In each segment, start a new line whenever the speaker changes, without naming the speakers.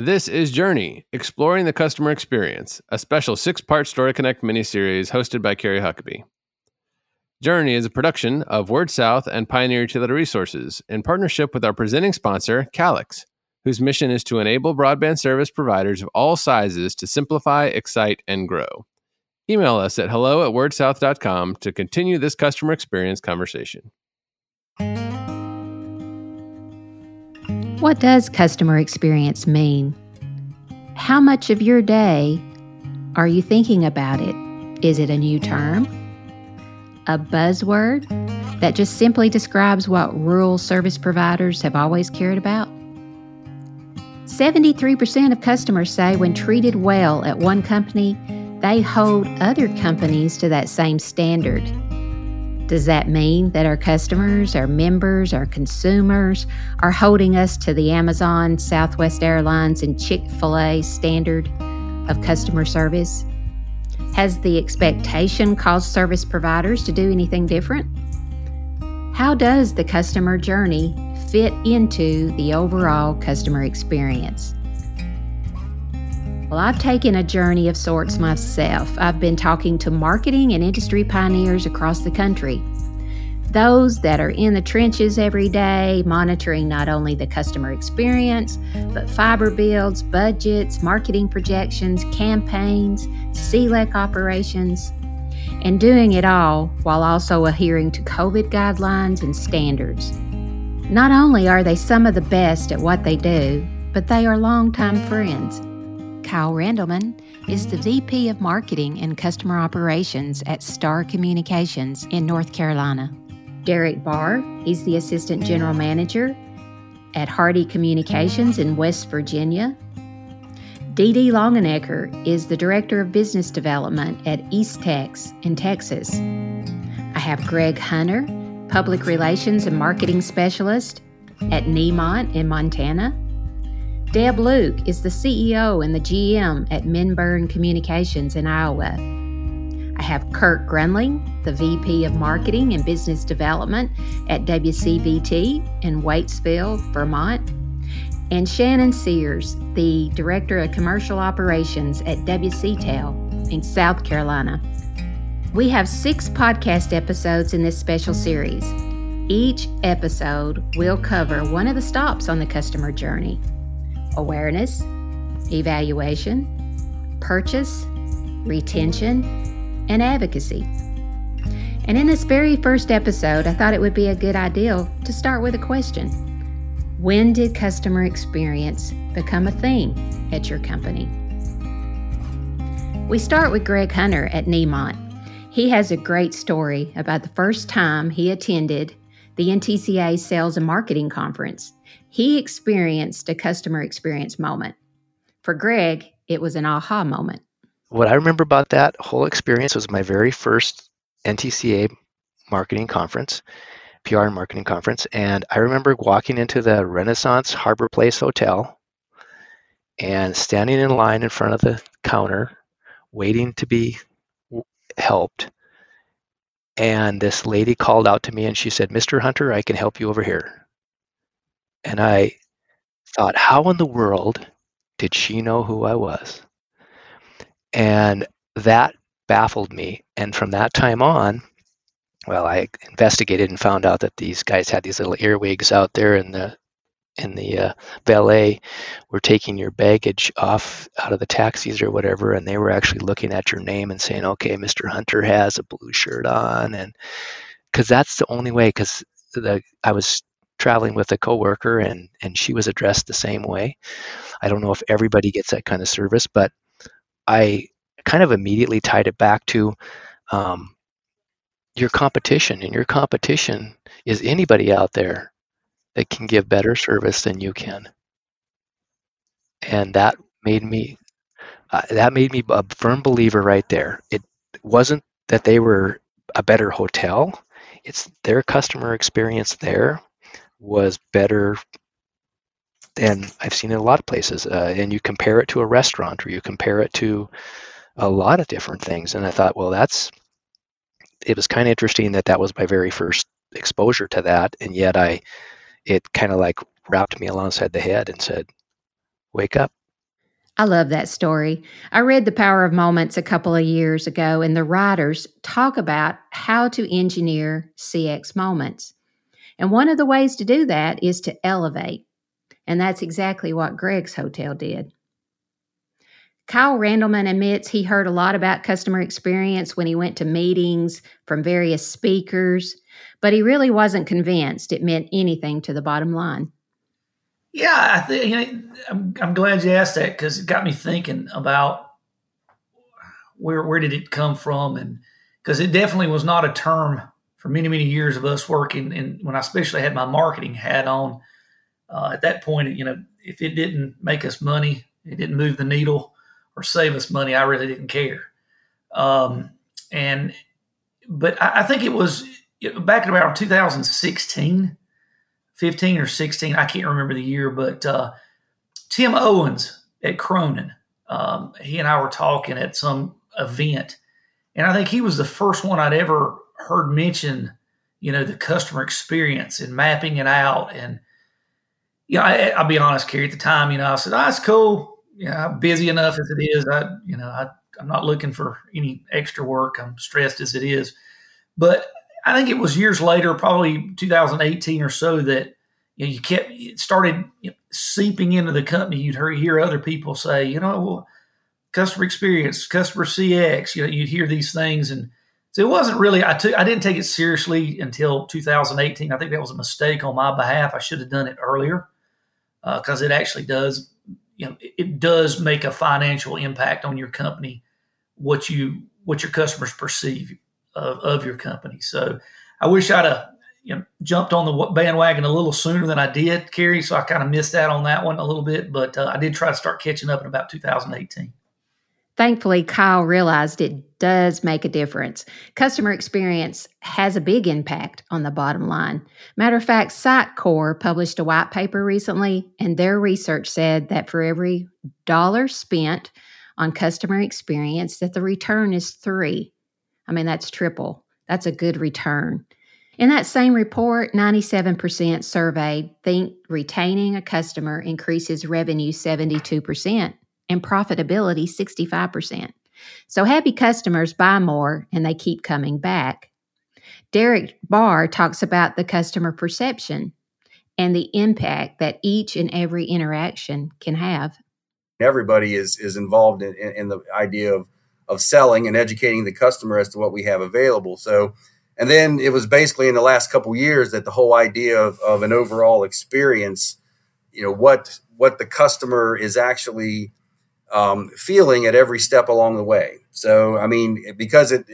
This is Journey, Exploring the Customer Experience, a special six part Story Connect miniseries hosted by Carrie Huckabee. Journey is a production of Word South and Pioneer Utility Resources in partnership with our presenting sponsor, Calix, whose mission is to enable broadband service providers of all sizes to simplify, excite, and grow. Email us at hello at wordsouth.com to continue this customer experience conversation.
What does customer experience mean? How much of your day are you thinking about it? Is it a new term? A buzzword that just simply describes what rural service providers have always cared about? 73% of customers say when treated well at one company, they hold other companies to that same standard. Does that mean that our customers, our members, our consumers are holding us to the Amazon, Southwest Airlines, and Chick fil A standard of customer service? Has the expectation caused service providers to do anything different? How does the customer journey fit into the overall customer experience? Well, I've taken a journey of sorts myself. I've been talking to marketing and industry pioneers across the country. Those that are in the trenches every day, monitoring not only the customer experience, but fiber builds, budgets, marketing projections, campaigns, CLEC operations, and doing it all while also adhering to COVID guidelines and standards. Not only are they some of the best at what they do, but they are longtime friends. Kyle Randleman is the VP of Marketing and Customer Operations at Star Communications in North Carolina. Derek Barr, he's the Assistant General Manager at Hardy Communications in West Virginia. Dee Dee Longenecker is the Director of Business Development at Eastex in Texas. I have Greg Hunter, Public Relations and Marketing Specialist at Nemont in Montana. Deb Luke is the CEO and the GM at Minburn Communications in Iowa. I have Kurt Gruendling, the VP of Marketing and Business Development at WCVT in Waitsfield, Vermont, and Shannon Sears, the Director of Commercial Operations at WCTEL in South Carolina. We have six podcast episodes in this special series. Each episode will cover one of the stops on the customer journey awareness, evaluation, purchase, retention, and advocacy. And in this very first episode, I thought it would be a good idea to start with a question When did customer experience become a thing at your company? We start with Greg Hunter at Nemont. He has a great story about the first time he attended the NTCA Sales and Marketing Conference he experienced a customer experience moment. For Greg, it was an aha moment.
What I remember about that whole experience was my very first NTCA marketing conference, PR and marketing conference. And I remember walking into the Renaissance Harbor Place Hotel and standing in line in front of the counter, waiting to be helped. And this lady called out to me and she said, Mr. Hunter, I can help you over here. And I thought, how in the world did she know who I was? And that baffled me. And from that time on, well, I investigated and found out that these guys had these little earwigs out there in the in the uh, valet were taking your baggage off out of the taxis or whatever, and they were actually looking at your name and saying, "Okay, Mr. Hunter has a blue shirt on," and because that's the only way. Because the I was traveling with a coworker and and she was addressed the same way. I don't know if everybody gets that kind of service, but I kind of immediately tied it back to um, your competition, and your competition is anybody out there that can give better service than you can, and that made me uh, that made me a firm believer right there. It wasn't that they were a better hotel; it's their customer experience there was better than I've seen in a lot of places. Uh, and you compare it to a restaurant or you compare it to a lot of different things. And I thought, well, that's, it was kind of interesting that that was my very first exposure to that. And yet I, it kind of like wrapped me alongside the head and said, wake up,
I love that story. I read The Power of Moments a couple of years ago, and the writers talk about how to engineer CX moments. And one of the ways to do that is to elevate. And that's exactly what Greg's Hotel did. Kyle Randleman admits he heard a lot about customer experience when he went to meetings from various speakers, but he really wasn't convinced it meant anything to the bottom line.
Yeah, I think you know, I'm, I'm glad you asked that because it got me thinking about where where did it come from, and because it definitely was not a term for many many years of us working, and when I especially had my marketing hat on, uh, at that point, you know, if it didn't make us money, it didn't move the needle or save us money, I really didn't care. Um, and but I, I think it was back in about 2016 15 or 16. I can't remember the year, but uh, Tim Owens at Cronin, um, he and I were talking at some event, and I think he was the first one I'd ever heard mention, you know, the customer experience and mapping it out. And, you know, I, will be honest, Carrie, at the time, you know, I said, ah, oh, that's cool. You know, I'm busy enough as it is. I, you know, I, I'm not looking for any extra work. I'm stressed as it is. But I think it was years later, probably 2018 or so, that you, know, you kept it started seeping into the company. You'd hear, hear other people say, you know, customer experience, customer CX. You know, you'd hear these things, and so it wasn't really. I took I didn't take it seriously until 2018. I think that was a mistake on my behalf. I should have done it earlier because uh, it actually does. You know, it, it does make a financial impact on your company. What you what your customers perceive of, of your company. So I wish I'd have you know, jumped on the bandwagon a little sooner than I did, Carrie. So I kind of missed out on that one a little bit, but uh, I did try to start catching up in about 2018.
Thankfully, Kyle realized it does make a difference. Customer experience has a big impact on the bottom line. Matter of fact, Sitecore published a white paper recently, and their research said that for every dollar spent on customer experience, that the return is three. I mean, that's triple. That's a good return. In that same report, 97% surveyed think retaining a customer increases revenue 72% and profitability 65%. So happy customers buy more and they keep coming back. Derek Barr talks about the customer perception and the impact that each and every interaction can have.
Everybody is is involved in, in the idea of of selling and educating the customer as to what we have available. So, and then it was basically in the last couple years that the whole idea of, of an overall experience, you know, what what the customer is actually um, feeling at every step along the way. So, I mean, because it,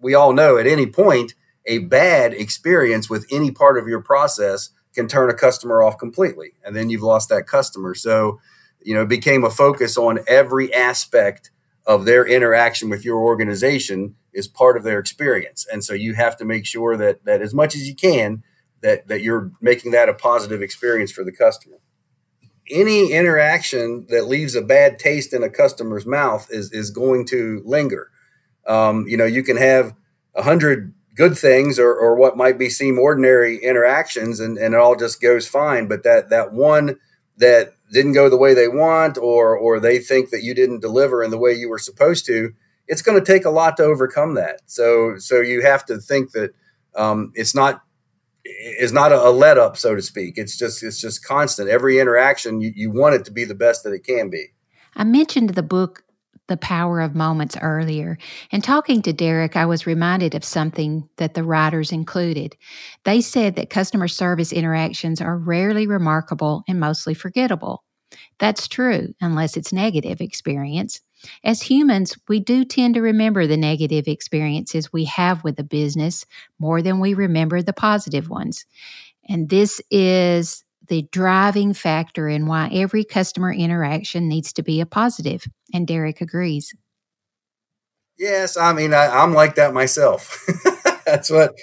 we all know at any point a bad experience with any part of your process can turn a customer off completely, and then you've lost that customer. So, you know, it became a focus on every aspect of their interaction with your organization is part of their experience. And so you have to make sure that that as much as you can that that you're making that a positive experience for the customer. Any interaction that leaves a bad taste in a customer's mouth is is going to linger. Um, you know, you can have a hundred good things or, or what might be seem ordinary interactions and, and it all just goes fine. But that that one that didn't go the way they want or or they think that you didn't deliver in the way you were supposed to it's going to take a lot to overcome that so so you have to think that um, it's not is not a, a, let up so to speak it's just it's just constant every interaction you, you want it to be the best that it can be
i mentioned the book the power of moments earlier. And talking to Derek, I was reminded of something that the writers included. They said that customer service interactions are rarely remarkable and mostly forgettable. That's true, unless it's negative experience. As humans, we do tend to remember the negative experiences we have with a business more than we remember the positive ones. And this is the driving factor in why every customer interaction needs to be a positive. And Derek agrees.
Yes, I mean, I, am like that myself. That's what,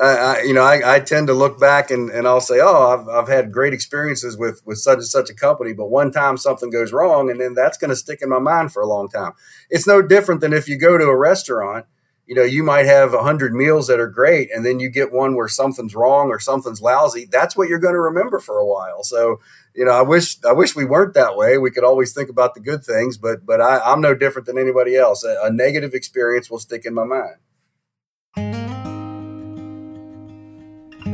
uh, I, you know, I, I, tend to look back and, and I'll say, oh, I've, I've had great experiences with, with such and such a company, but one time something goes wrong and then that's going to stick in my mind for a long time. It's no different than if you go to a restaurant you know, you might have a hundred meals that are great, and then you get one where something's wrong or something's lousy. That's what you're going to remember for a while. So, you know, I wish I wish we weren't that way. We could always think about the good things, but but I, am no different than anybody else. A, a negative experience will stick in my mind.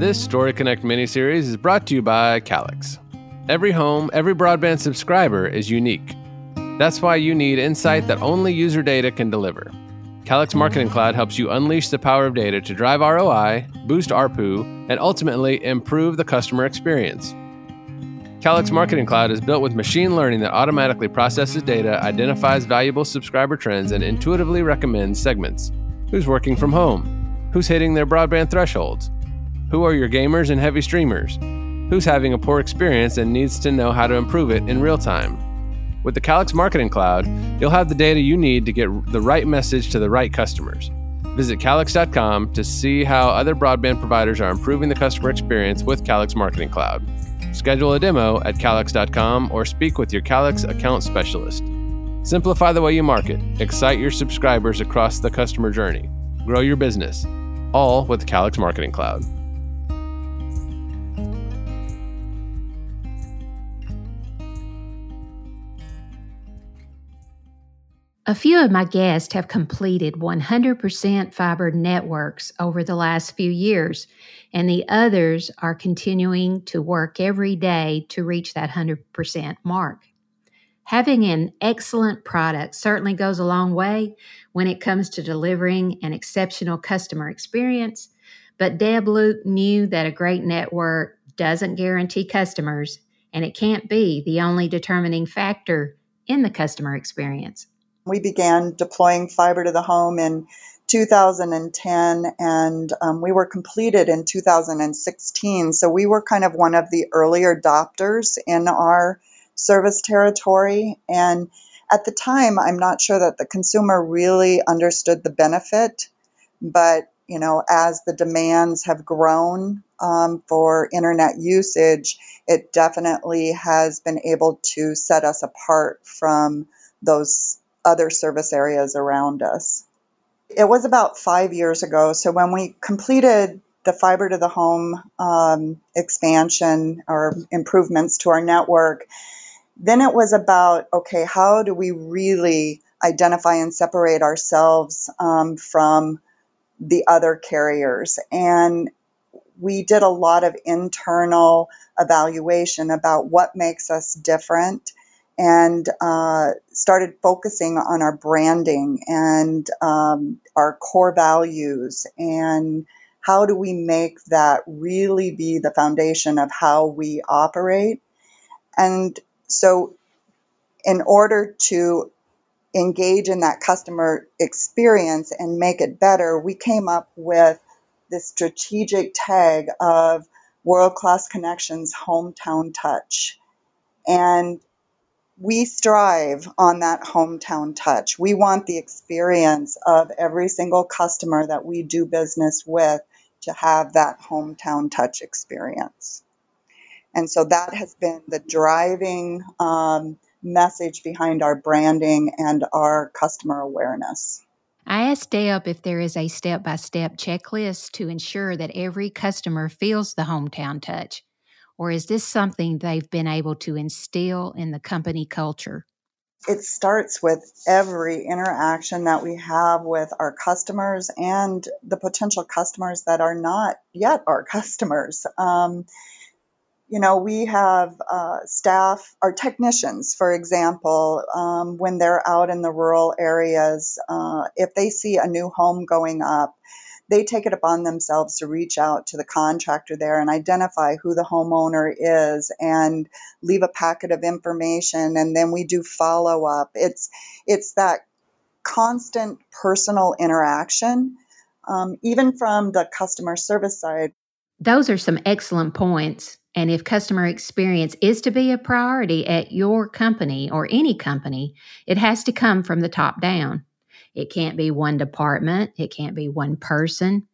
This Story Connect mini-series is brought to you by Calix. Every home, every broadband subscriber is unique. That's why you need insight that only user data can deliver. Calix Marketing Cloud helps you unleash the power of data to drive ROI, boost ARPU, and ultimately improve the customer experience. Calix Marketing Cloud is built with machine learning that automatically processes data, identifies valuable subscriber trends, and intuitively recommends segments. Who's working from home? Who's hitting their broadband thresholds? Who are your gamers and heavy streamers? Who's having a poor experience and needs to know how to improve it in real time? With the Calix Marketing Cloud, you'll have the data you need to get the right message to the right customers. Visit calix.com to see how other broadband providers are improving the customer experience with Calix Marketing Cloud. Schedule a demo at calix.com or speak with your Calix account specialist. Simplify the way you market, excite your subscribers across the customer journey, grow your business, all with Calix Marketing Cloud.
A few of my guests have completed 100% fiber networks over the last few years, and the others are continuing to work every day to reach that 100% mark. Having an excellent product certainly goes a long way when it comes to delivering an exceptional customer experience, but Deb Luke knew that a great network doesn't guarantee customers, and it can't be the only determining factor in the customer experience.
We began deploying fiber to the home in 2010 and um, we were completed in 2016. So we were kind of one of the earlier adopters in our service territory. And at the time, I'm not sure that the consumer really understood the benefit, but you know, as the demands have grown um, for internet usage, it definitely has been able to set us apart from those other service areas around us. It was about five years ago. So when we completed the fiber to the home um, expansion or improvements to our network, then it was about okay, how do we really identify and separate ourselves um, from the other carriers? And we did a lot of internal evaluation about what makes us different and uh, started focusing on our branding and um, our core values and how do we make that really be the foundation of how we operate. And so, in order to engage in that customer experience and make it better, we came up with this strategic tag of World Class Connections Hometown Touch. And we strive on that hometown touch. We want the experience of every single customer that we do business with to have that hometown touch experience. And so that has been the driving um, message behind our branding and our customer awareness.
I asked Deb if there is a step by step checklist to ensure that every customer feels the hometown touch. Or is this something they've been able to instill in the company culture?
It starts with every interaction that we have with our customers and the potential customers that are not yet our customers. Um, you know, we have uh, staff, our technicians, for example, um, when they're out in the rural areas, uh, if they see a new home going up, they take it upon themselves to reach out to the contractor there and identify who the homeowner is and leave a packet of information and then we do follow up it's it's that constant personal interaction um, even from the customer service side.
Those are some excellent points and if customer experience is to be a priority at your company or any company it has to come from the top down it can't be one department, it can't be one person.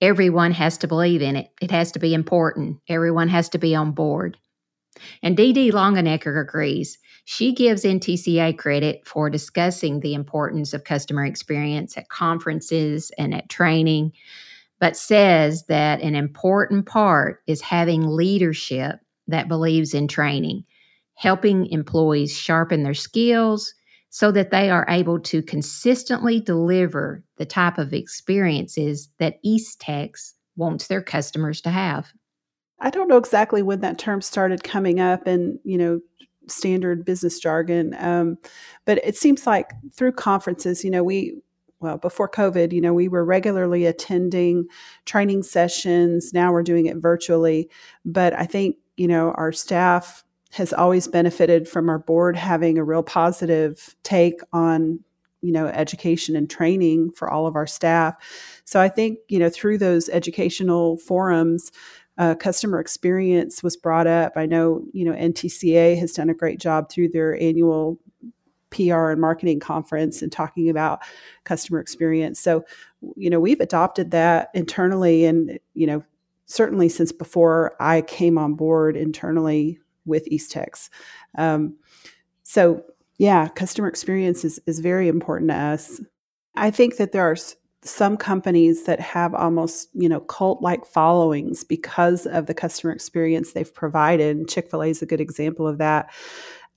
Everyone has to believe in it. It has to be important. Everyone has to be on board. And D.D. Longenecker agrees. She gives NTCA credit for discussing the importance of customer experience at conferences and at training, but says that an important part is having leadership that believes in training, helping employees sharpen their skills so that they are able to consistently deliver the type of experiences that East Eastex wants their customers to have.
I don't know exactly when that term started coming up in, you know, standard business jargon. Um, but it seems like through conferences, you know, we, well, before COVID, you know, we were regularly attending training sessions. Now we're doing it virtually. But I think, you know, our staff has always benefited from our board having a real positive take on you know education and training for all of our staff so i think you know through those educational forums uh, customer experience was brought up. I know, you know, NTCA has done a great job through their annual PR and marketing conference and talking about customer experience. So, you know, we've adopted that internally and, you know, certainly since before I came on board internally with Eastex. Um, so, yeah, customer experience is, is very important to us. I think that there are some companies that have almost you know cult like followings because of the customer experience they've provided chick-fil-a is a good example of that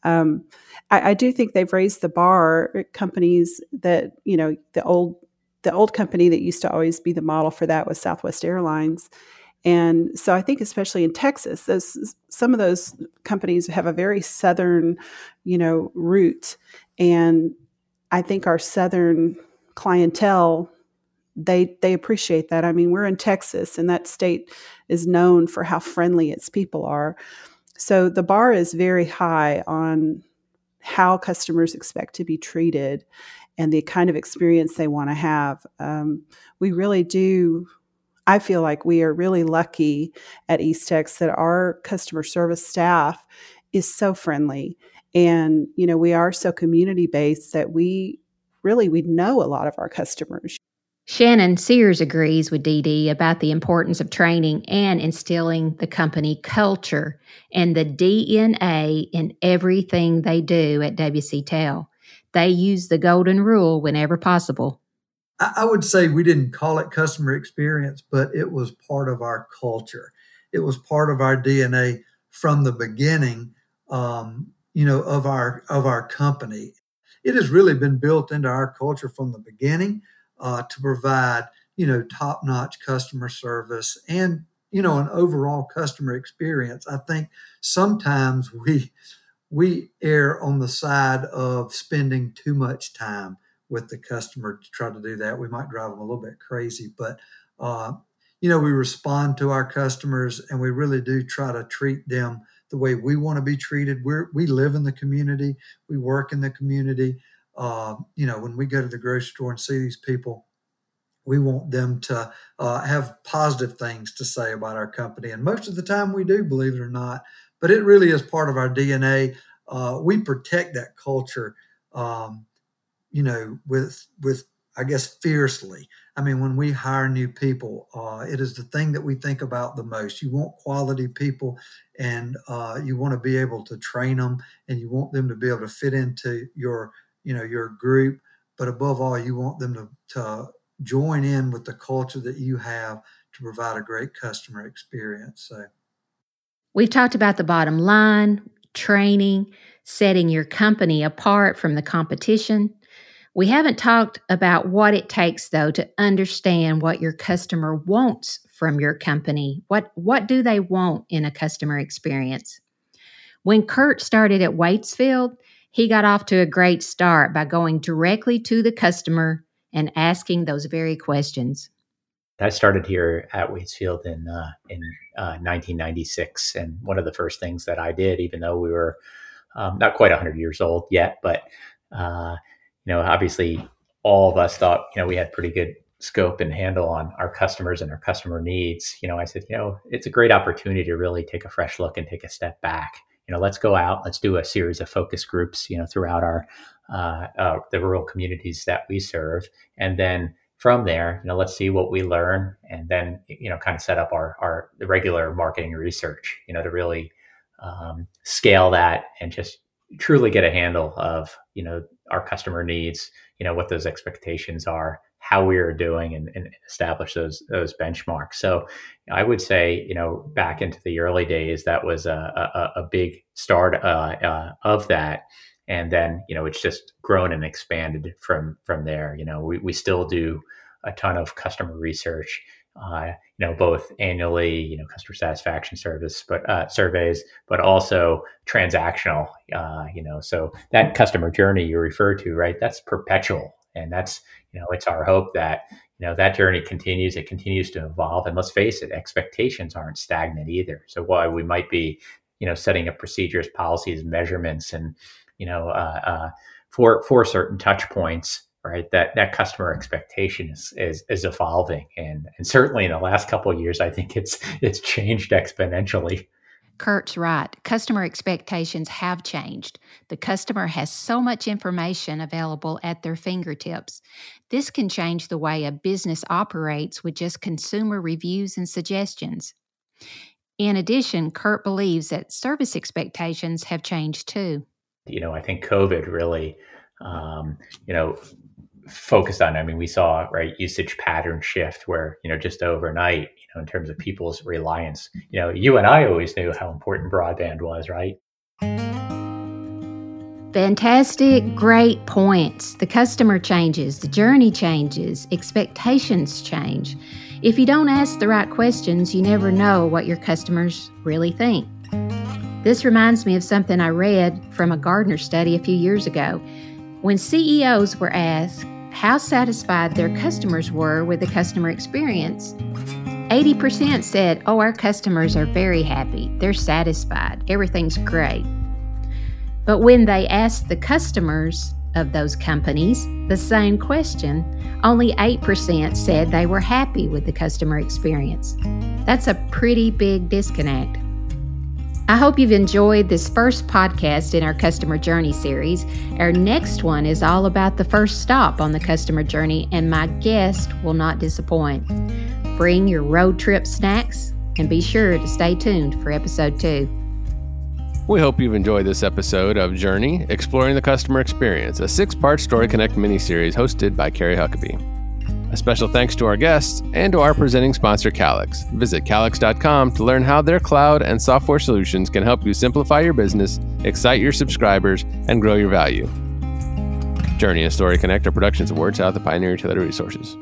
um, I, I, do think they've raised the bar uh, companies that you know the old the old company that used to always be the model for that was southwest airlines and so i think especially in texas those some of those companies have a very southern you know route and i think our southern clientele they they appreciate that. I mean, we're in Texas, and that state is known for how friendly its people are. So the bar is very high on how customers expect to be treated and the kind of experience they want to have. Um, we really do. I feel like we are really lucky at Eastex that our customer service staff is so friendly, and you know we are so community based that we really we know a lot of our customers
Shannon Sears agrees with Dee about the importance of training and instilling the company culture and the DNA in everything they do at WC Tel. They use the golden rule whenever possible.
I would say we didn't call it customer experience, but it was part of our culture. It was part of our DNA from the beginning, um, you know, of our of our company. It has really been built into our culture from the beginning uh, to provide you know top notch customer service and you know an overall customer experience. I think sometimes we we err on the side of spending too much time with the customer to try to do that. We might drive them a little bit crazy, but uh, you know we respond to our customers and we really do try to treat them the way we want to be treated. We we live in the community, we work in the community. Uh, you know, when we go to the grocery store and see these people, we want them to uh, have positive things to say about our company. And most of the time we do, believe it or not, but it really is part of our DNA. Uh, we protect that culture, um, you know, with, with, I guess, fiercely. I mean, when we hire new people, uh, it is the thing that we think about the most. You want quality people and uh, you want to be able to train them and you want them to be able to fit into your you know your group but above all you want them to, to join in with the culture that you have to provide a great customer experience so
we've talked about the bottom line training setting your company apart from the competition we haven't talked about what it takes though to understand what your customer wants from your company what what do they want in a customer experience when kurt started at waitsfield he got off to a great start by going directly to the customer and asking those very questions.
I started here at Waitsfield in uh, in uh, 1996, and one of the first things that I did, even though we were um, not quite 100 years old yet, but uh, you know, obviously, all of us thought you know we had pretty good scope and handle on our customers and our customer needs. You know, I said, you know, it's a great opportunity to really take a fresh look and take a step back you know, let's go out, let's do a series of focus groups, you know, throughout our uh, uh, the rural communities that we serve, and then from there, you know, let's see what we learn, and then you know, kind of set up our our regular marketing research, you know, to really um, scale that and just truly get a handle of you know our customer needs, you know what those expectations are, how we are doing, and, and establish those those benchmarks. So I would say you know back into the early days that was a a, a big start uh, uh, of that and then you know it's just grown and expanded from from there you know we, we still do a ton of customer research uh, you know both annually you know customer satisfaction service but uh, surveys but also transactional uh, you know so that customer journey you refer to right that's perpetual. And that's you know it's our hope that you know that journey continues it continues to evolve. And let's face it expectations aren't stagnant either. So while we might be you know setting up procedures policies measurements and you know, uh, uh, for for certain touch points, right? That that customer expectation is is, is evolving, and and certainly in the last couple of years, I think it's it's changed exponentially.
Kurt's right. Customer expectations have changed. The customer has so much information available at their fingertips. This can change the way a business operates with just consumer reviews and suggestions. In addition, Kurt believes that service expectations have changed too
you know, I think COVID really, um, you know, focused on. I mean, we saw right usage pattern shift where you know just overnight, you know, in terms of people's reliance. You know, you and I always knew how important broadband was, right?
Fantastic, great points. The customer changes, the journey changes, expectations change. If you don't ask the right questions, you never know what your customers really think. This reminds me of something I read from a Gartner study a few years ago. When CEOs were asked how satisfied their customers were with the customer experience, 80% said, Oh, our customers are very happy. They're satisfied. Everything's great. But when they asked the customers of those companies the same question, only 8% said they were happy with the customer experience. That's a pretty big disconnect. I hope you've enjoyed this first podcast in our customer journey series. Our next one is all about the first stop on the customer journey, and my guest will not disappoint. Bring your road trip snacks and be sure to stay tuned for episode two.
We hope you've enjoyed this episode of Journey Exploring the Customer Experience, a six part Story Connect mini series hosted by Carrie Huckabee. A special thanks to our guests and to our presenting sponsor, Calix. Visit calix.com to learn how their cloud and software solutions can help you simplify your business, excite your subscribers, and grow your value. Journey and Story Connect are productions of WordSouth, the Pioneer Utility Resources.